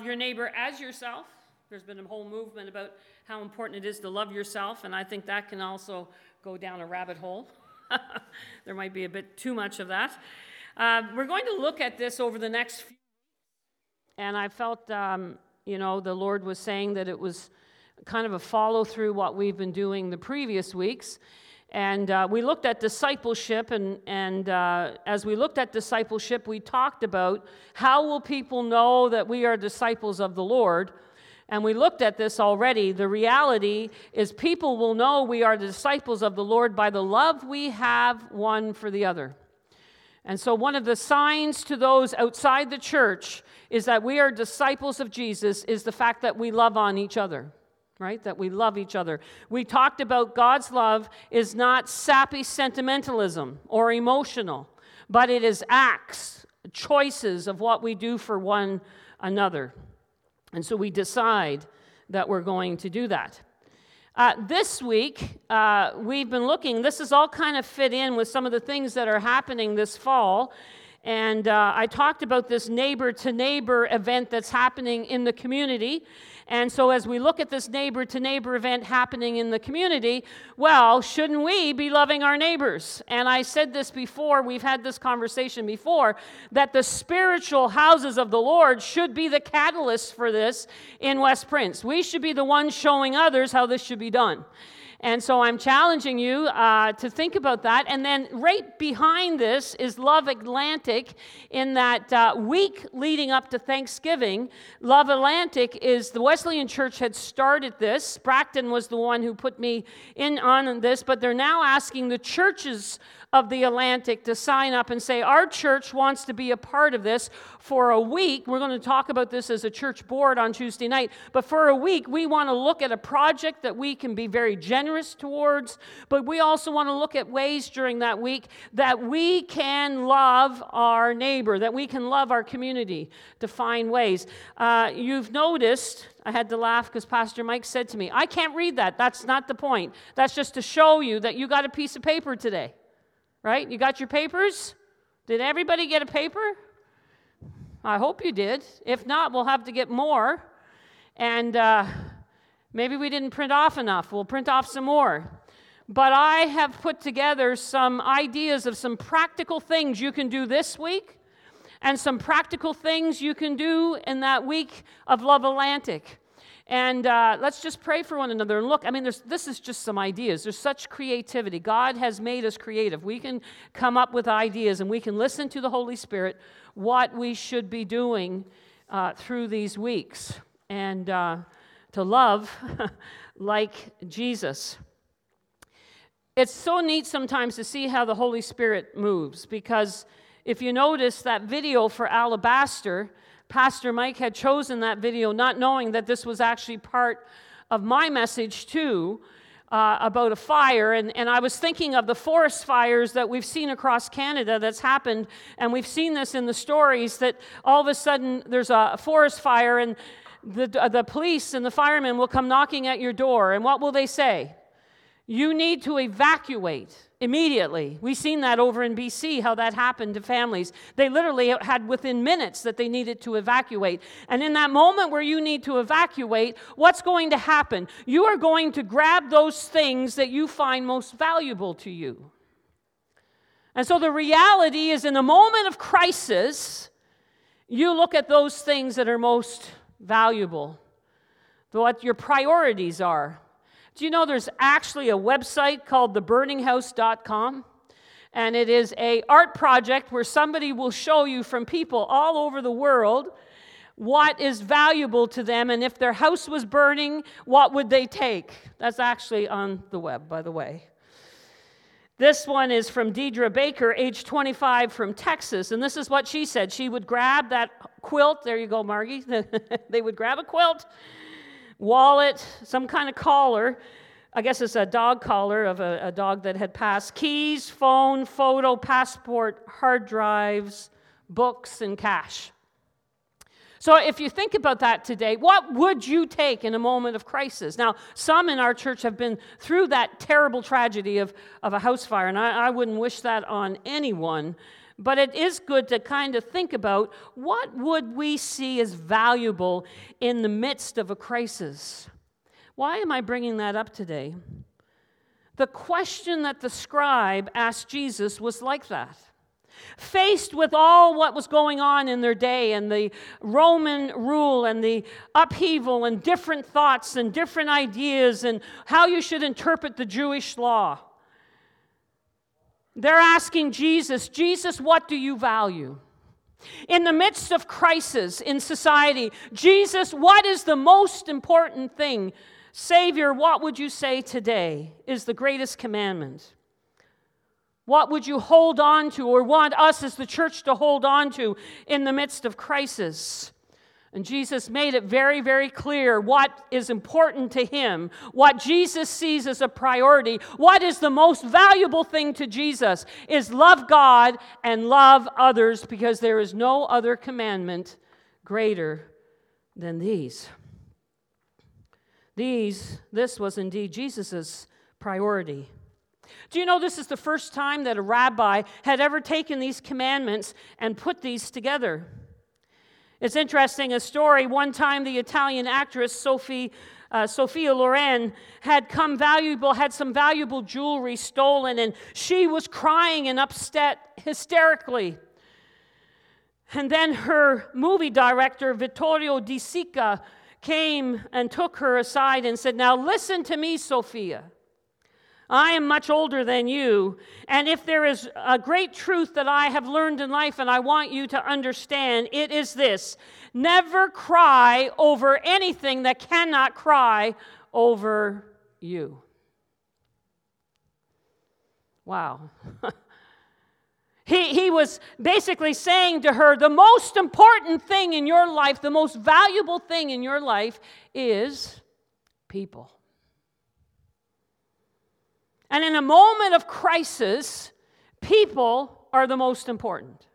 love your neighbor as yourself. There's been a whole movement about how important it is to love yourself, and I think that can also go down a rabbit hole. there might be a bit too much of that. Uh, we're going to look at this over the next few and I felt, um, you know, the Lord was saying that it was kind of a follow through what we've been doing the previous weeks. And uh, we looked at discipleship, and, and uh, as we looked at discipleship, we talked about how will people know that we are disciples of the Lord. And we looked at this already. The reality is, people will know we are disciples of the Lord by the love we have one for the other. And so, one of the signs to those outside the church is that we are disciples of Jesus, is the fact that we love on each other, right? That we love each other. We talked about God's love is not sappy sentimentalism or emotional, but it is acts, choices of what we do for one another. And so, we decide that we're going to do that. Uh, this week, uh, we've been looking, this is all kind of fit in with some of the things that are happening this fall. And uh, I talked about this neighbor to neighbor event that's happening in the community. And so, as we look at this neighbor to neighbor event happening in the community, well, shouldn't we be loving our neighbors? And I said this before, we've had this conversation before, that the spiritual houses of the Lord should be the catalyst for this in West Prince. We should be the ones showing others how this should be done. And so I'm challenging you uh, to think about that. And then right behind this is Love Atlantic. In that uh, week leading up to Thanksgiving, Love Atlantic is the Wesleyan Church had started this. Bracton was the one who put me in on this, but they're now asking the churches of the Atlantic to sign up and say, Our church wants to be a part of this for a week. We're going to talk about this as a church board on Tuesday night. But for a week, we want to look at a project that we can be very generous towards. But we also want to look at ways during that week that we can love our neighbor, that we can love our community to find ways. Uh, you've noticed. I had to laugh because Pastor Mike said to me, I can't read that. That's not the point. That's just to show you that you got a piece of paper today right? You got your papers? Did everybody get a paper? I hope you did. If not, we'll have to get more. And uh, maybe we didn't print off enough. We'll print off some more. But I have put together some ideas of some practical things you can do this week and some practical things you can do in that week of Love Atlantic. And uh, let's just pray for one another. And look, I mean, this is just some ideas. There's such creativity. God has made us creative. We can come up with ideas and we can listen to the Holy Spirit what we should be doing uh, through these weeks and uh, to love like Jesus. It's so neat sometimes to see how the Holy Spirit moves because if you notice that video for Alabaster, Pastor Mike had chosen that video not knowing that this was actually part of my message, too. Uh, about a fire, and, and I was thinking of the forest fires that we've seen across Canada that's happened, and we've seen this in the stories that all of a sudden there's a forest fire, and the, the police and the firemen will come knocking at your door, and what will they say? You need to evacuate immediately. We've seen that over in BC, how that happened to families. They literally had within minutes that they needed to evacuate. And in that moment where you need to evacuate, what's going to happen? You are going to grab those things that you find most valuable to you. And so the reality is, in a moment of crisis, you look at those things that are most valuable, what your priorities are. Do you know there's actually a website called theburninghouse.com? And it is a art project where somebody will show you from people all over the world what is valuable to them and if their house was burning, what would they take? That's actually on the web, by the way. This one is from Deidre Baker, age 25 from Texas. And this is what she said. She would grab that quilt. There you go, Margie. they would grab a quilt wallet, some kind of collar. I guess it's a dog collar of a, a dog that had passed. Keys, phone, photo, passport, hard drives, books, and cash. So, if you think about that today, what would you take in a moment of crisis? Now, some in our church have been through that terrible tragedy of, of a house fire, and I, I wouldn't wish that on anyone. But it is good to kind of think about what would we see as valuable in the midst of a crisis. Why am I bringing that up today? The question that the scribe asked Jesus was like that. Faced with all what was going on in their day and the Roman rule and the upheaval and different thoughts and different ideas and how you should interpret the Jewish law, they're asking Jesus, Jesus, what do you value? In the midst of crisis in society, Jesus, what is the most important thing? Savior, what would you say today is the greatest commandment? What would you hold on to or want us as the church to hold on to in the midst of crisis? And Jesus made it very, very clear what is important to him, what Jesus sees as a priority, what is the most valuable thing to Jesus is love God and love others because there is no other commandment greater than these. These, this was indeed Jesus' priority. Do you know this is the first time that a rabbi had ever taken these commandments and put these together? It's interesting, a story. One time, the Italian actress Sophie, uh, Sophia Loren had come valuable, had some valuable jewelry stolen, and she was crying and upset hysterically. And then her movie director, Vittorio De Sica, came and took her aside and said, Now listen to me, Sophia. I am much older than you. And if there is a great truth that I have learned in life and I want you to understand, it is this never cry over anything that cannot cry over you. Wow. he, he was basically saying to her the most important thing in your life, the most valuable thing in your life is people. And in a moment of crisis, people are the most important.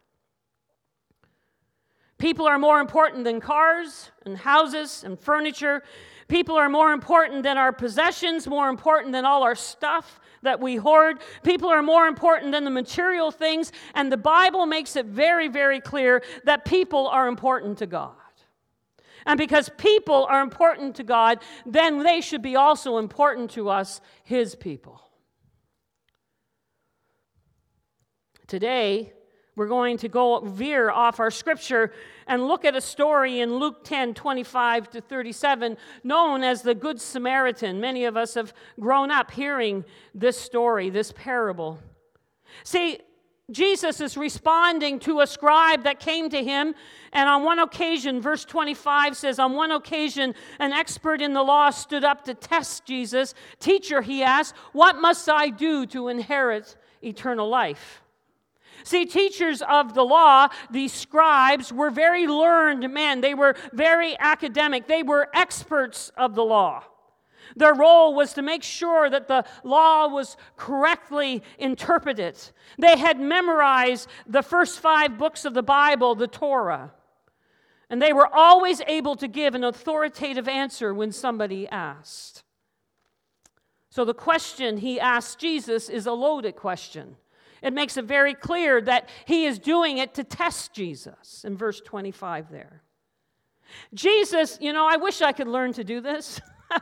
People are more important than cars and houses and furniture. People are more important than our possessions, more important than all our stuff that we hoard. People are more important than the material things. And the Bible makes it very, very clear that people are important to God. And because people are important to God, then they should be also important to us, His people. Today, we're going to go veer off our scripture and look at a story in Luke 10 25 to 37, known as the Good Samaritan. Many of us have grown up hearing this story, this parable. See, Jesus is responding to a scribe that came to him, and on one occasion, verse 25 says, On one occasion, an expert in the law stood up to test Jesus. Teacher, he asked, What must I do to inherit eternal life? See, teachers of the law, these scribes, were very learned men. They were very academic, they were experts of the law. Their role was to make sure that the law was correctly interpreted. They had memorized the first five books of the Bible, the Torah. And they were always able to give an authoritative answer when somebody asked. So the question he asked Jesus is a loaded question. It makes it very clear that he is doing it to test Jesus in verse 25 there. Jesus, you know, I wish I could learn to do this.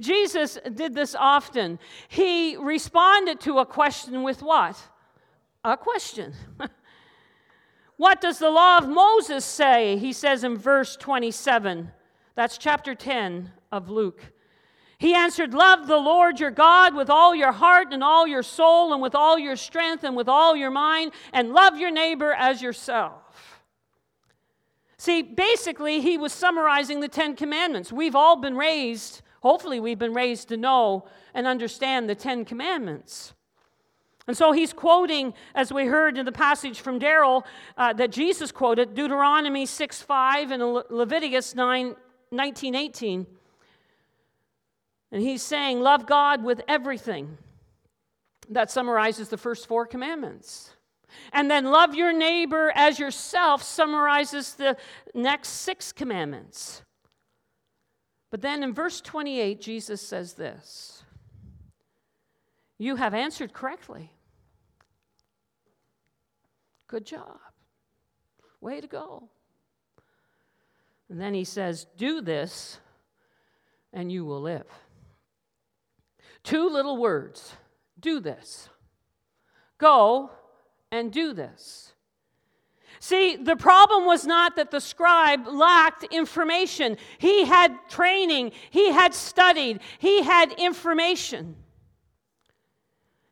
Jesus did this often. He responded to a question with what? A question. what does the law of Moses say? He says in verse 27. That's chapter 10 of Luke. He answered, Love the Lord your God with all your heart and all your soul and with all your strength and with all your mind, and love your neighbor as yourself. See, basically, he was summarizing the Ten Commandments. We've all been raised, hopefully, we've been raised to know and understand the Ten Commandments. And so he's quoting, as we heard in the passage from Daryl uh, that Jesus quoted, Deuteronomy 6 5 and Le- Leviticus 9 19 18. And he's saying, Love God with everything. That summarizes the first four commandments. And then love your neighbor as yourself summarizes the next six commandments. But then in verse 28, Jesus says this You have answered correctly. Good job. Way to go. And then he says, Do this, and you will live. Two little words do this. Go and do this. See, the problem was not that the scribe lacked information. He had training, he had studied, he had information.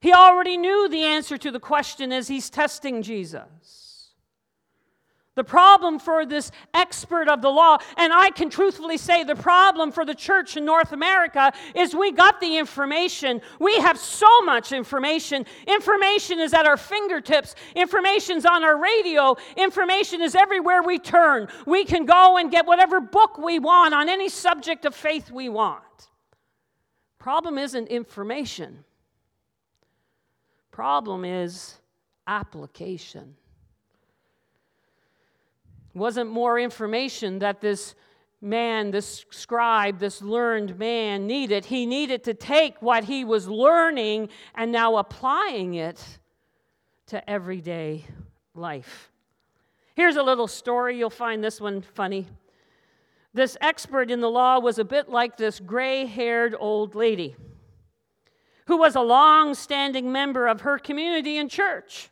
He already knew the answer to the question as he's testing Jesus. The problem for this expert of the law, and I can truthfully say the problem for the church in North America is we got the information. We have so much information. Information is at our fingertips, information's on our radio, information is everywhere we turn. We can go and get whatever book we want on any subject of faith we want. Problem isn't information. Problem is application wasn't more information that this man, this scribe, this learned man needed. He needed to take what he was learning and now applying it to everyday life. Here's a little story. You'll find this one funny. This expert in the law was a bit like this gray haired old lady who was a long standing member of her community and church.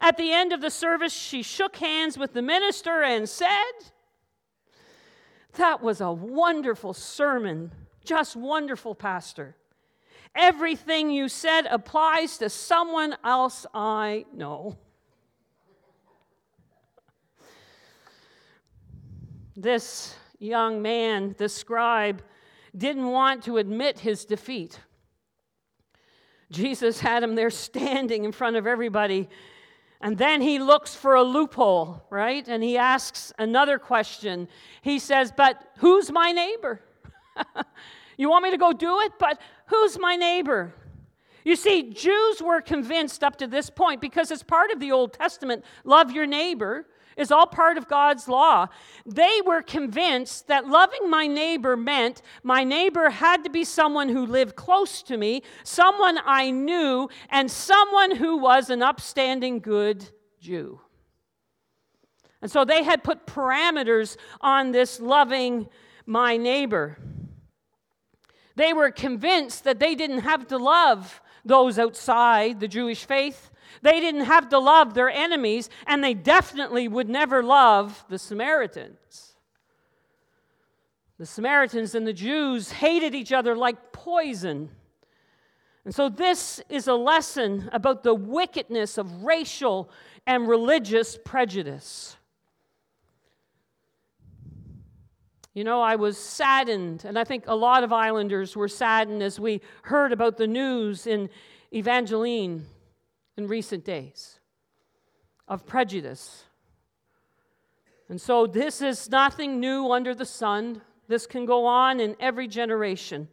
At the end of the service, she shook hands with the minister and said, That was a wonderful sermon, just wonderful, Pastor. Everything you said applies to someone else I know. This young man, the scribe, didn't want to admit his defeat. Jesus had him there standing in front of everybody and then he looks for a loophole, right? And he asks another question. He says, But who's my neighbor? you want me to go do it? But who's my neighbor? You see, Jews were convinced up to this point because it's part of the Old Testament love your neighbor is all part of God's law. They were convinced that loving my neighbor meant my neighbor had to be someone who lived close to me, someone I knew, and someone who was an upstanding, good Jew. And so they had put parameters on this loving my neighbor. They were convinced that they didn't have to love those outside the Jewish faith. They didn't have to love their enemies, and they definitely would never love the Samaritans. The Samaritans and the Jews hated each other like poison. And so, this is a lesson about the wickedness of racial and religious prejudice. You know, I was saddened, and I think a lot of islanders were saddened as we heard about the news in Evangeline in recent days of prejudice. And so, this is nothing new under the sun. This can go on in every generation.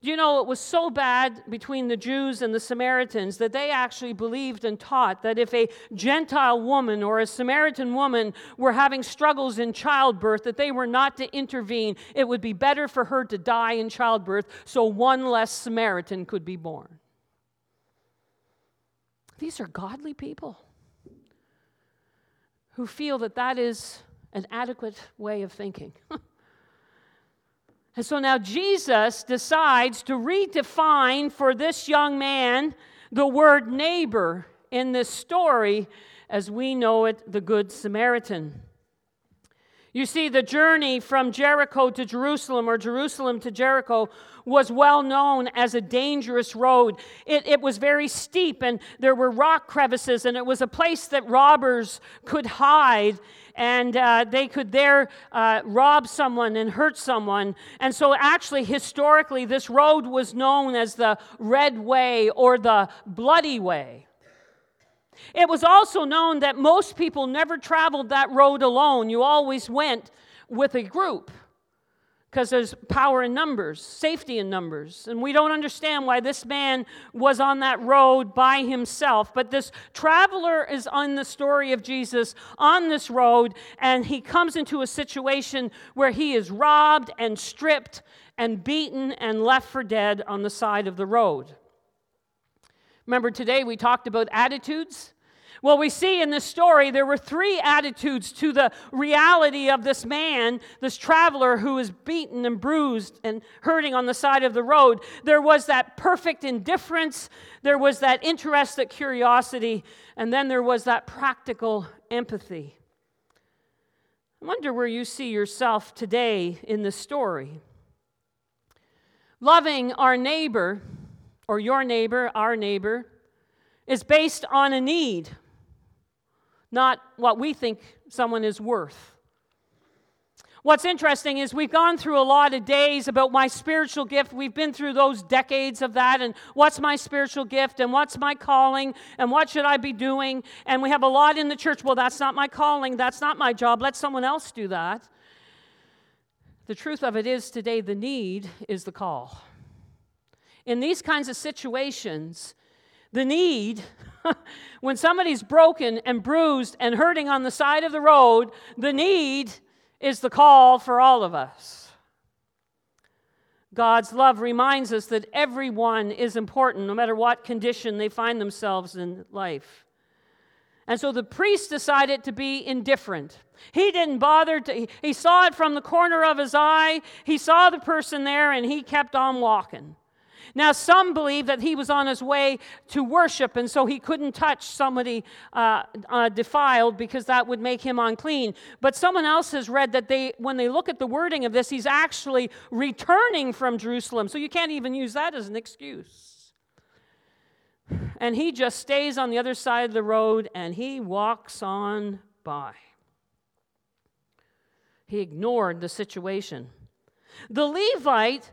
You know, it was so bad between the Jews and the Samaritans that they actually believed and taught that if a Gentile woman or a Samaritan woman were having struggles in childbirth, that they were not to intervene. It would be better for her to die in childbirth so one less Samaritan could be born. These are godly people who feel that that is an adequate way of thinking. and so now Jesus decides to redefine for this young man the word neighbor in this story as we know it, the Good Samaritan. You see, the journey from Jericho to Jerusalem or Jerusalem to Jericho was well known as a dangerous road. It, it, was very steep and there were rock crevices, and it was a place that robbers could hide and uh, they could there uh, rob someone and hurt someone. And so, actually, historically, this road was known as the Red Way or the Bloody Way. It was also known that most people never traveled that road alone. You always went with a group because there's power in numbers, safety in numbers. And we don't understand why this man was on that road by himself. But this traveler is on the story of Jesus on this road, and he comes into a situation where he is robbed and stripped and beaten and left for dead on the side of the road. Remember, today we talked about attitudes. Well, we see in this story there were three attitudes to the reality of this man, this traveler who was beaten and bruised and hurting on the side of the road. There was that perfect indifference, there was that interested curiosity, and then there was that practical empathy. I wonder where you see yourself today in this story. Loving our neighbor, or your neighbor, our neighbor, is based on a need not what we think someone is worth. What's interesting is we've gone through a lot of days about my spiritual gift. We've been through those decades of that, and what's my spiritual gift, and what's my calling, and what should I be doing. And we have a lot in the church. Well, that's not my calling, that's not my job. Let someone else do that. The truth of it is today, the need is the call. In these kinds of situations, the need, when somebody's broken and bruised and hurting on the side of the road, the need is the call for all of us. God's love reminds us that everyone is important, no matter what condition they find themselves in life. And so the priest decided to be indifferent. He didn't bother to, he saw it from the corner of his eye. He saw the person there and he kept on walking. Now, some believe that he was on his way to worship, and so he couldn't touch somebody uh, uh, defiled because that would make him unclean. But someone else has read that they, when they look at the wording of this, he's actually returning from Jerusalem. So you can't even use that as an excuse. And he just stays on the other side of the road and he walks on by. He ignored the situation. The Levite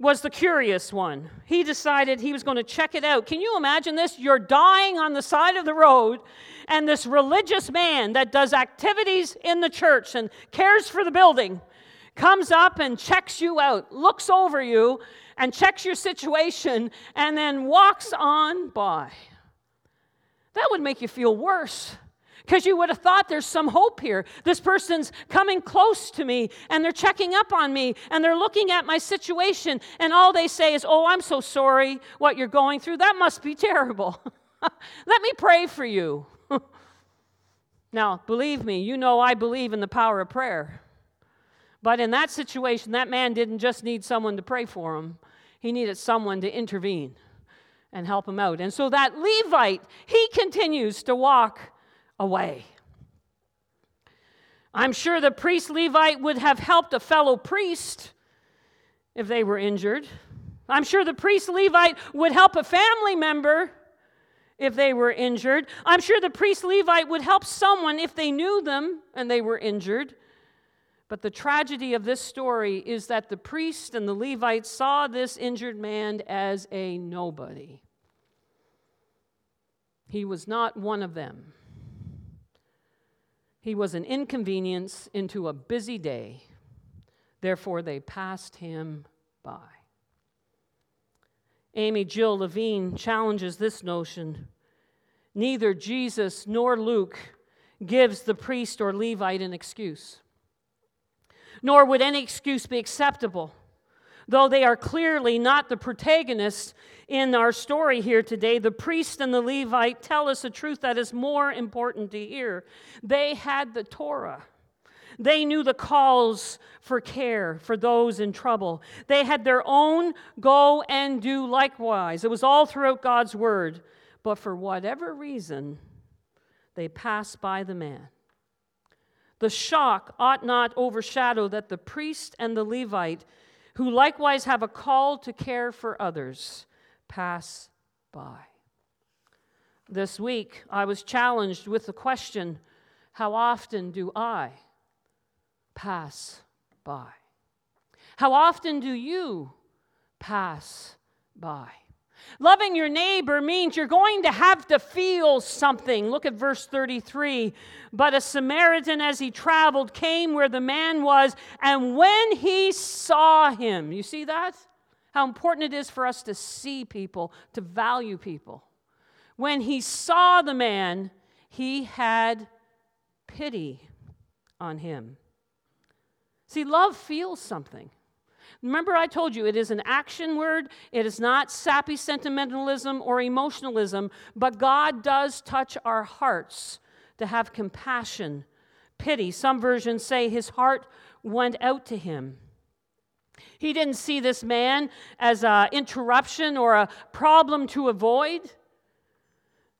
was the curious one. He decided he was going to check it out. Can you imagine this? You're dying on the side of the road, and this religious man that does activities in the church and cares for the building comes up and checks you out, looks over you, and checks your situation, and then walks on by. That would make you feel worse because you would have thought there's some hope here. This person's coming close to me and they're checking up on me and they're looking at my situation, and all they say is, Oh, I'm so sorry what you're going through. That must be terrible. Let me pray for you. now, believe me, you know I believe in the power of prayer. But in that situation, that man didn't just need someone to pray for him, he needed someone to intervene and help him out. And so that Levite, he continues to walk away. I'm sure the priest Levite would have helped a fellow priest if they were injured. I'm sure the priest Levite would help a family member if they were injured. I'm sure the priest Levite would help someone if they knew them and they were injured. But the tragedy of this story is that the priest and the Levite saw this injured man as a nobody. He was not one of them. He was an inconvenience into a busy day. Therefore, they passed him by. Amy Jill Levine challenges this notion. Neither Jesus nor Luke gives the priest or Levite an excuse, nor would any excuse be acceptable Though they are clearly not the protagonists in our story here today, the priest and the Levite tell us a truth that is more important to hear. They had the Torah. They knew the calls for care for those in trouble. They had their own go and do likewise. It was all throughout God's word. But for whatever reason, they passed by the man. The shock ought not overshadow that the priest and the Levite who likewise have a call to care for others, pass by. This week, I was challenged with the question how often do I pass by? How often do you pass by? Loving your neighbor means you're going to have to feel something. Look at verse 33. But a Samaritan, as he traveled, came where the man was, and when he saw him, you see that? How important it is for us to see people, to value people. When he saw the man, he had pity on him. See, love feels something. Remember, I told you it is an action word. It is not sappy sentimentalism or emotionalism, but God does touch our hearts to have compassion, pity. Some versions say his heart went out to him. He didn't see this man as an interruption or a problem to avoid.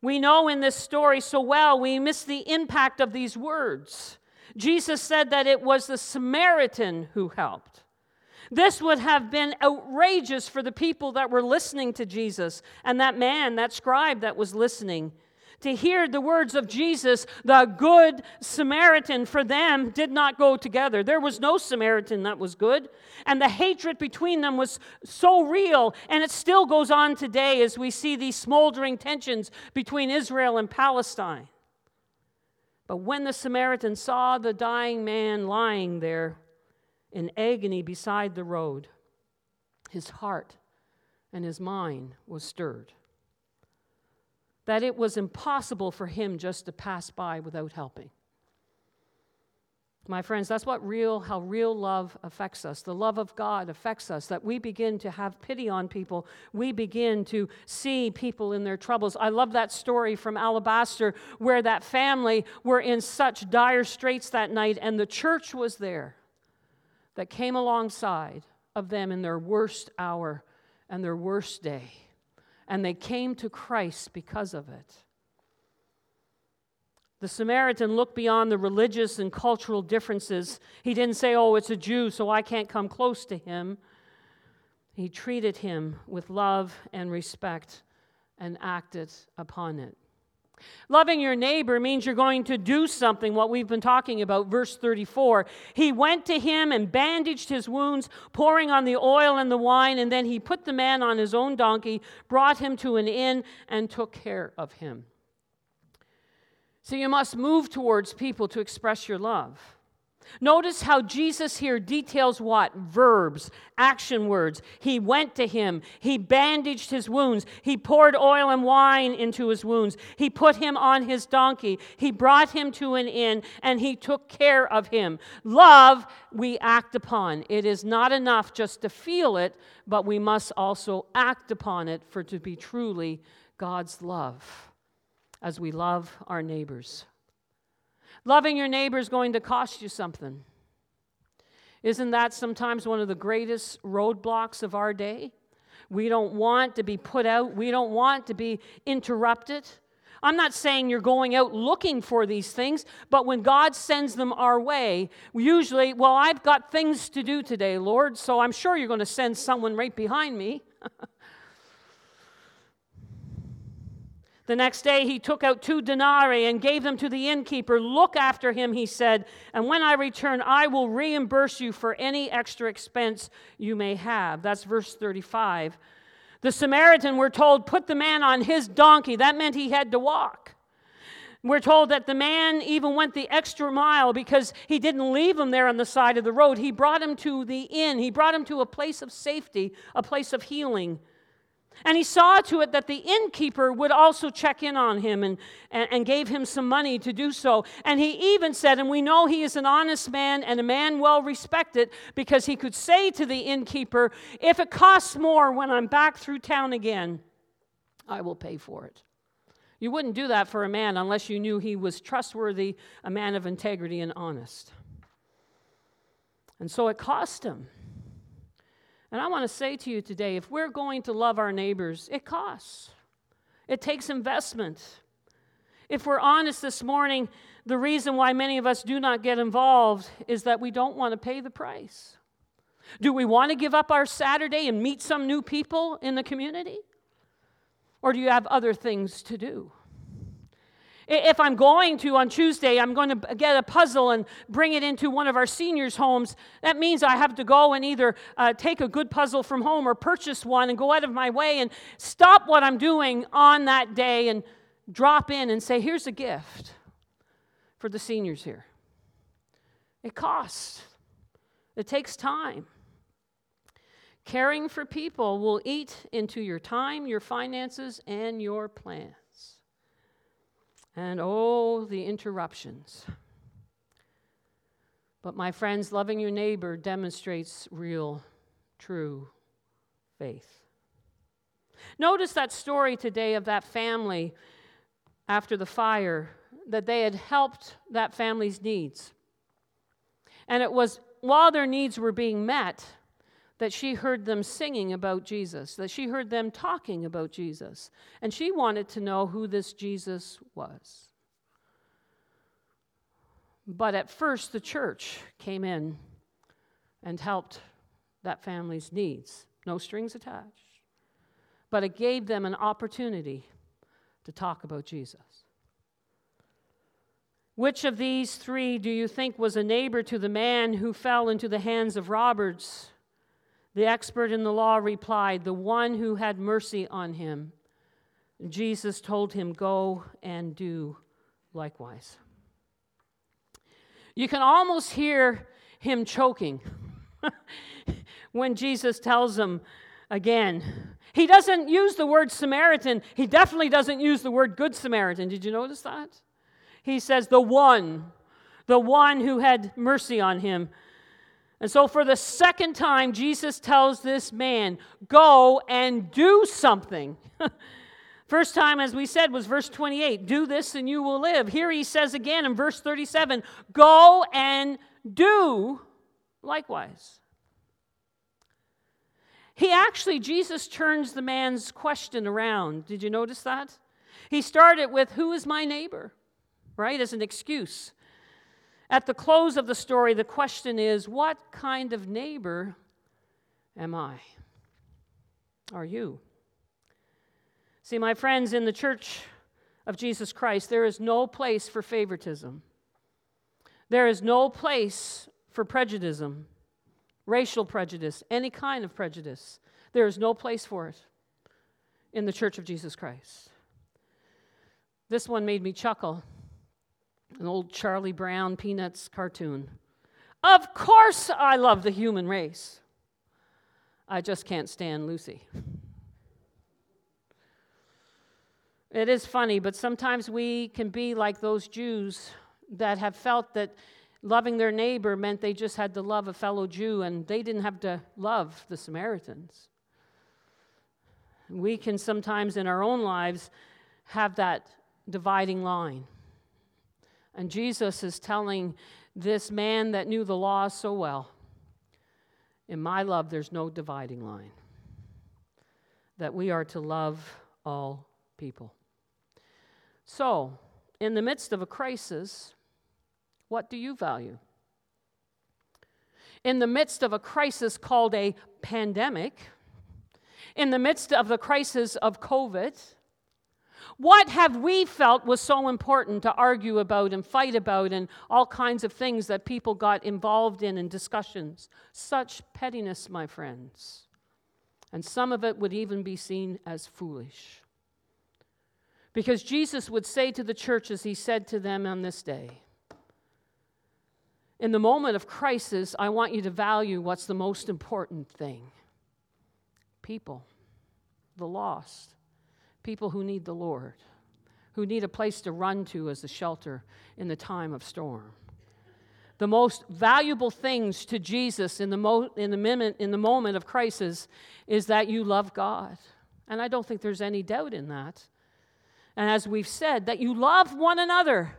We know in this story so well, we miss the impact of these words. Jesus said that it was the Samaritan who helped. This would have been outrageous for the people that were listening to Jesus and that man, that scribe that was listening. To hear the words of Jesus, the good Samaritan, for them did not go together. There was no Samaritan that was good. And the hatred between them was so real. And it still goes on today as we see these smoldering tensions between Israel and Palestine. But when the Samaritan saw the dying man lying there in agony beside the road, his heart and his mind was stirred. That it was impossible for him just to pass by without helping. My friends, that's what real, how real love affects us. The love of God affects us, that we begin to have pity on people. We begin to see people in their troubles. I love that story from Alabaster where that family were in such dire straits that night, and the church was there that came alongside of them in their worst hour and their worst day. And they came to Christ because of it. The Samaritan looked beyond the religious and cultural differences. He didn't say, Oh, it's a Jew, so I can't come close to him. He treated him with love and respect and acted upon it. Loving your neighbor means you're going to do something, what we've been talking about, verse 34. He went to him and bandaged his wounds, pouring on the oil and the wine, and then he put the man on his own donkey, brought him to an inn, and took care of him. So you must move towards people to express your love. Notice how Jesus here details what? Verbs, action words. He went to him. He bandaged his wounds. He poured oil and wine into his wounds. He put him on his donkey. He brought him to an inn and he took care of him. Love we act upon. It is not enough just to feel it, but we must also act upon it for to be truly God's love as we love our neighbors. Loving your neighbor is going to cost you something. Isn't that sometimes one of the greatest roadblocks of our day? We don't want to be put out, we don't want to be interrupted. I'm not saying you're going out looking for these things, but when God sends them our way, usually, well, I've got things to do today, Lord, so I'm sure you're going to send someone right behind me. The next day he took out two denarii and gave them to the innkeeper. Look after him, he said, and when I return, I will reimburse you for any extra expense you may have. That's verse 35. The Samaritan, we're told, put the man on his donkey. That meant he had to walk. We're told that the man even went the extra mile because he didn't leave him there on the side of the road. He brought him to the inn, he brought him to a place of safety, a place of healing. And he saw to it that the innkeeper would also check in on him and, and, and, gave him some money to do so. And he even said, and we know he is an honest man and a man well respected, because he could say to the innkeeper, If it costs more when I'm back through town again, I will pay for it. You wouldn't do that for a man unless you knew he was trustworthy, a man of integrity, and honest. And so it cost him. And I want to say to you today if we're going to love our neighbors, it costs, it takes investment. If we're honest this morning, the reason why many of us do not get involved is that we don't want to pay the price. Do we want to give up our Saturday and meet some new people in the community? Or do you have other things to do? If I'm going to on Tuesday, I'm going to get a puzzle and bring it into one of our seniors' homes, that means I have to go and either uh, take a good puzzle from home or purchase one and go out of my way and stop what I'm doing on that day and drop in and say, here's a gift for the seniors here. It costs, it takes time. Caring for people will eat into your time, your finances, and your plan. And oh, the interruptions. But my friends, loving your neighbor demonstrates real true faith. Notice that story today of that family after the fire, that they had helped that family's needs. And it was while their needs were being met that she heard them singing about Jesus, that she heard them talking about Jesus. And she wanted to know who this Jesus was. But at first, the church came in and helped that family's needs, no strings attached. But it gave them an opportunity to talk about Jesus. Which of these three do you think was a neighbor to the man who fell into the hands of robbers? The expert in the law replied, The one who had mercy on him. Jesus told him, Go and do likewise. You can almost hear him choking when Jesus tells him again. He doesn't use the word Samaritan. He definitely doesn't use the word Good Samaritan. Did you notice that? He says, the one, the one who had mercy on him. And so, for the second time, Jesus tells this man, Go and do something. First time, as we said, was verse 28 Do this and you will live. Here he says again in verse 37 Go and do likewise. He actually, Jesus turns the man's question around. Did you notice that? He started with, Who is my neighbor? Right, as an excuse. At the close of the story, the question is, What kind of neighbor am I? Are you? See, my friends, in the church of Jesus Christ, there is no place for favoritism. There is no place for prejudice racial prejudice, any kind of prejudice. There is no place for it in the Church of Jesus Christ. This one made me chuckle an old Charlie Brown Peanuts cartoon. Of course, I love the human race. I just can't stand Lucy. It is funny, but sometimes we can be like those Jews that have felt that Loving their neighbor meant they just had to love a fellow Jew and they didn't have to love the Samaritans. We can sometimes in our own lives have that dividing line. And Jesus is telling this man that knew the law so well in my love, there's no dividing line. That we are to love all people. So, in the midst of a crisis, what do you value? In the midst of a crisis called a pandemic, in the midst of the crisis of COVID, what have we felt was so important to argue about and fight about, and all kinds of things that people got involved in in discussions? Such pettiness, my friends. And some of it would even be seen as foolish. Because Jesus would say to the church, as he said to them on this day, in the moment of crisis, I want you to value what's the most important thing people, the lost, people who need the Lord, who need a place to run to as a shelter in the time of storm. The most valuable things to Jesus in the, mo- in, the moment, in the moment of crisis is that you love God. And I don't think there's any doubt in that. And as we've said, that you love one another.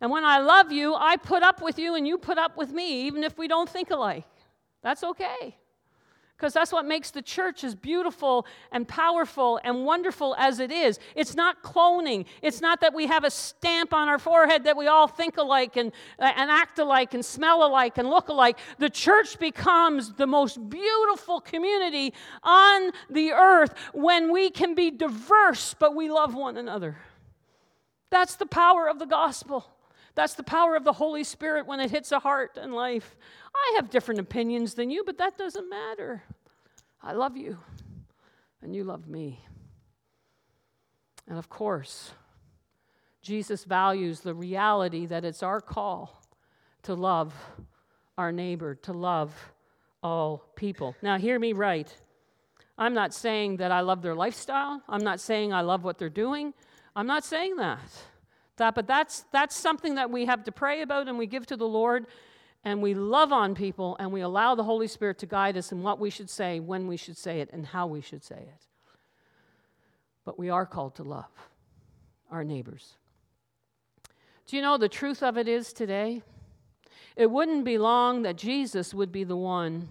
And when I love you, I put up with you and you put up with me, even if we don't think alike. That's okay. Because that's what makes the church as beautiful and powerful and wonderful as it is. It's not cloning. It's not that we have a stamp on our forehead that we all think alike and, uh, and act alike and smell alike and look alike. The church becomes the most beautiful community on the earth when we can be diverse, but we love one another. That's the power of the gospel. That's the power of the Holy Spirit when it hits a heart and life. I have different opinions than you, but that doesn't matter. I love you, and you love me. And of course, Jesus values the reality that it's our call to love our neighbor, to love all people. Now, hear me right. I'm not saying that I love their lifestyle. I'm not saying I love what they're doing. I'm not saying that that, but that's, that's something that we have to pray about and we give to the Lord. And we love on people and we allow the Holy Spirit to guide us in what we should say, when we should say it, and how we should say it. But we are called to love our neighbors. Do you know the truth of it is today? It wouldn't be long that Jesus would be the one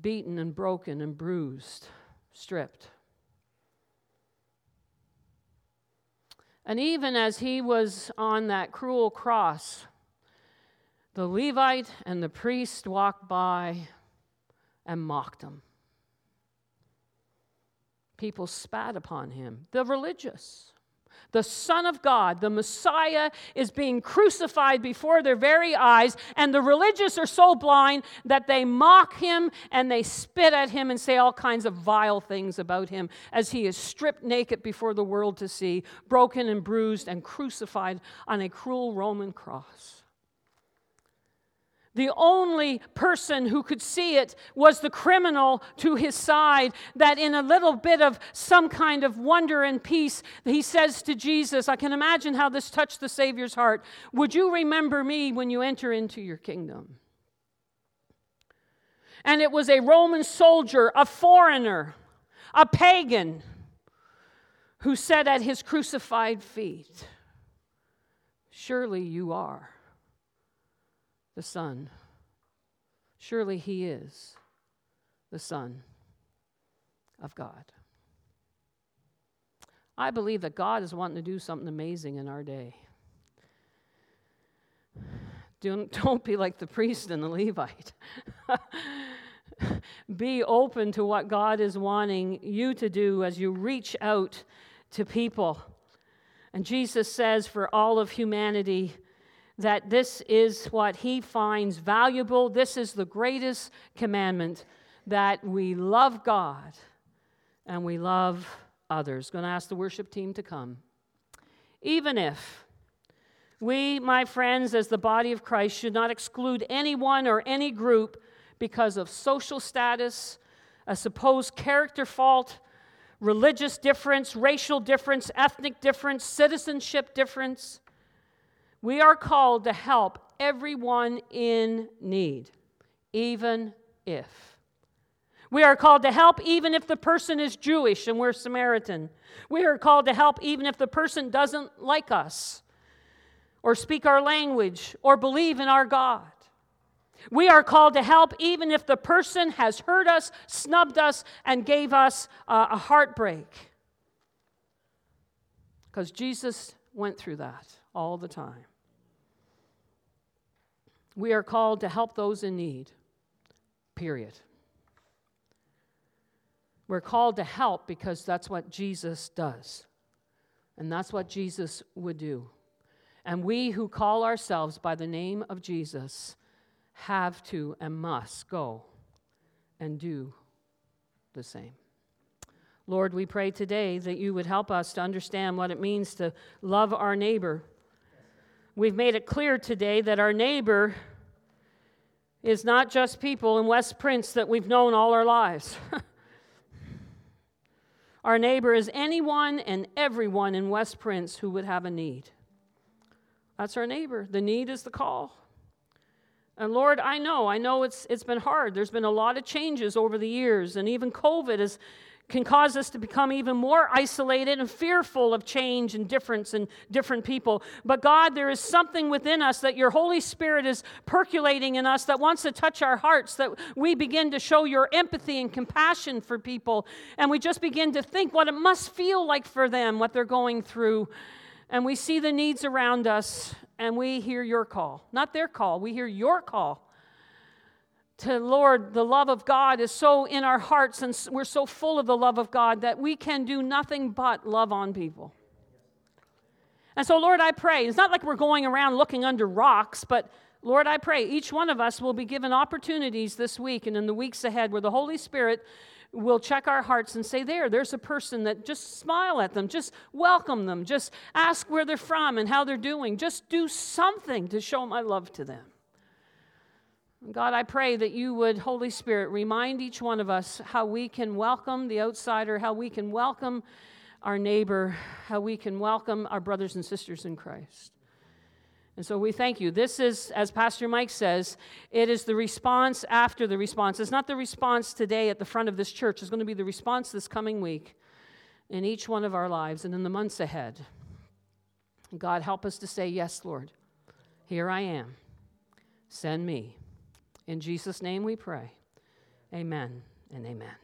beaten and broken and bruised, stripped. And even as he was on that cruel cross, the Levite and the priest walked by and mocked him. People spat upon him, the religious. The Son of God, the Messiah, is being crucified before their very eyes, and the religious are so blind that they mock him and they spit at him and say all kinds of vile things about him as he is stripped naked before the world to see, broken and bruised and crucified on a cruel Roman cross. The only person who could see it was the criminal to his side. That, in a little bit of some kind of wonder and peace, he says to Jesus, I can imagine how this touched the Savior's heart. Would you remember me when you enter into your kingdom? And it was a Roman soldier, a foreigner, a pagan, who said at his crucified feet, Surely you are the Son. Surely he is the Son of God. I believe that God is wanting to do something amazing in our day. Don't, don't be like the priest and the Levite. be open to what God is wanting you to do as you reach out to people. And Jesus says, for all of humanity, that this is what he finds valuable. This is the greatest commandment that we love God and we love others. Going to ask the worship team to come. Even if we, my friends, as the body of Christ, should not exclude anyone or any group because of social status, a supposed character fault, religious difference, racial difference, ethnic difference, citizenship difference. We are called to help everyone in need, even if. We are called to help even if the person is Jewish and we're Samaritan. We are called to help even if the person doesn't like us or speak our language or believe in our God. We are called to help even if the person has hurt us, snubbed us, and gave us uh, a heartbreak. Because Jesus went through that all the time. We are called to help those in need, period. We're called to help because that's what Jesus does. And that's what Jesus would do. And we who call ourselves by the name of Jesus have to and must go and do the same. Lord, we pray today that you would help us to understand what it means to love our neighbor We've made it clear today that our neighbor is not just people in West Prince that we've known all our lives. our neighbor is anyone and everyone in West Prince who would have a need. That's our neighbor. The need is the call. And Lord, I know, I know it's, it's been hard. There's been a lot of changes over the years, and even COVID has can cause us to become even more isolated and fearful of change and difference and different people. But God, there is something within us that your Holy Spirit is percolating in us that wants to touch our hearts, that we begin to show your empathy and compassion for people. And we just begin to think what it must feel like for them, what they're going through. And we see the needs around us, and we hear your call. Not their call, we hear your call to Lord, the love of God is so in our hearts and we're so full of the love of God that we can do nothing but love on people. And so, Lord, I pray, it's not like we're going around looking under rocks, but Lord, I pray each one of us will be given opportunities this week and in the weeks ahead where the Holy Spirit will check our hearts and say, There, there's a person that just smile at them, just welcome them, just ask where they're from and how they're doing, just do something to show my love to them. God, I pray that you would, Holy Spirit, remind each one of us how we can welcome the outsider, how we can welcome our neighbor, how we can welcome our brothers and sisters in Christ. And so we thank you. This is, as Pastor Mike says, it is the response after the response. It's not the response today at the front of this church, it's going to be the response this coming week in each one of our lives and in the months ahead. God, help us to say, Yes, Lord, here I am. Send me. In Jesus' name we pray. Amen and amen.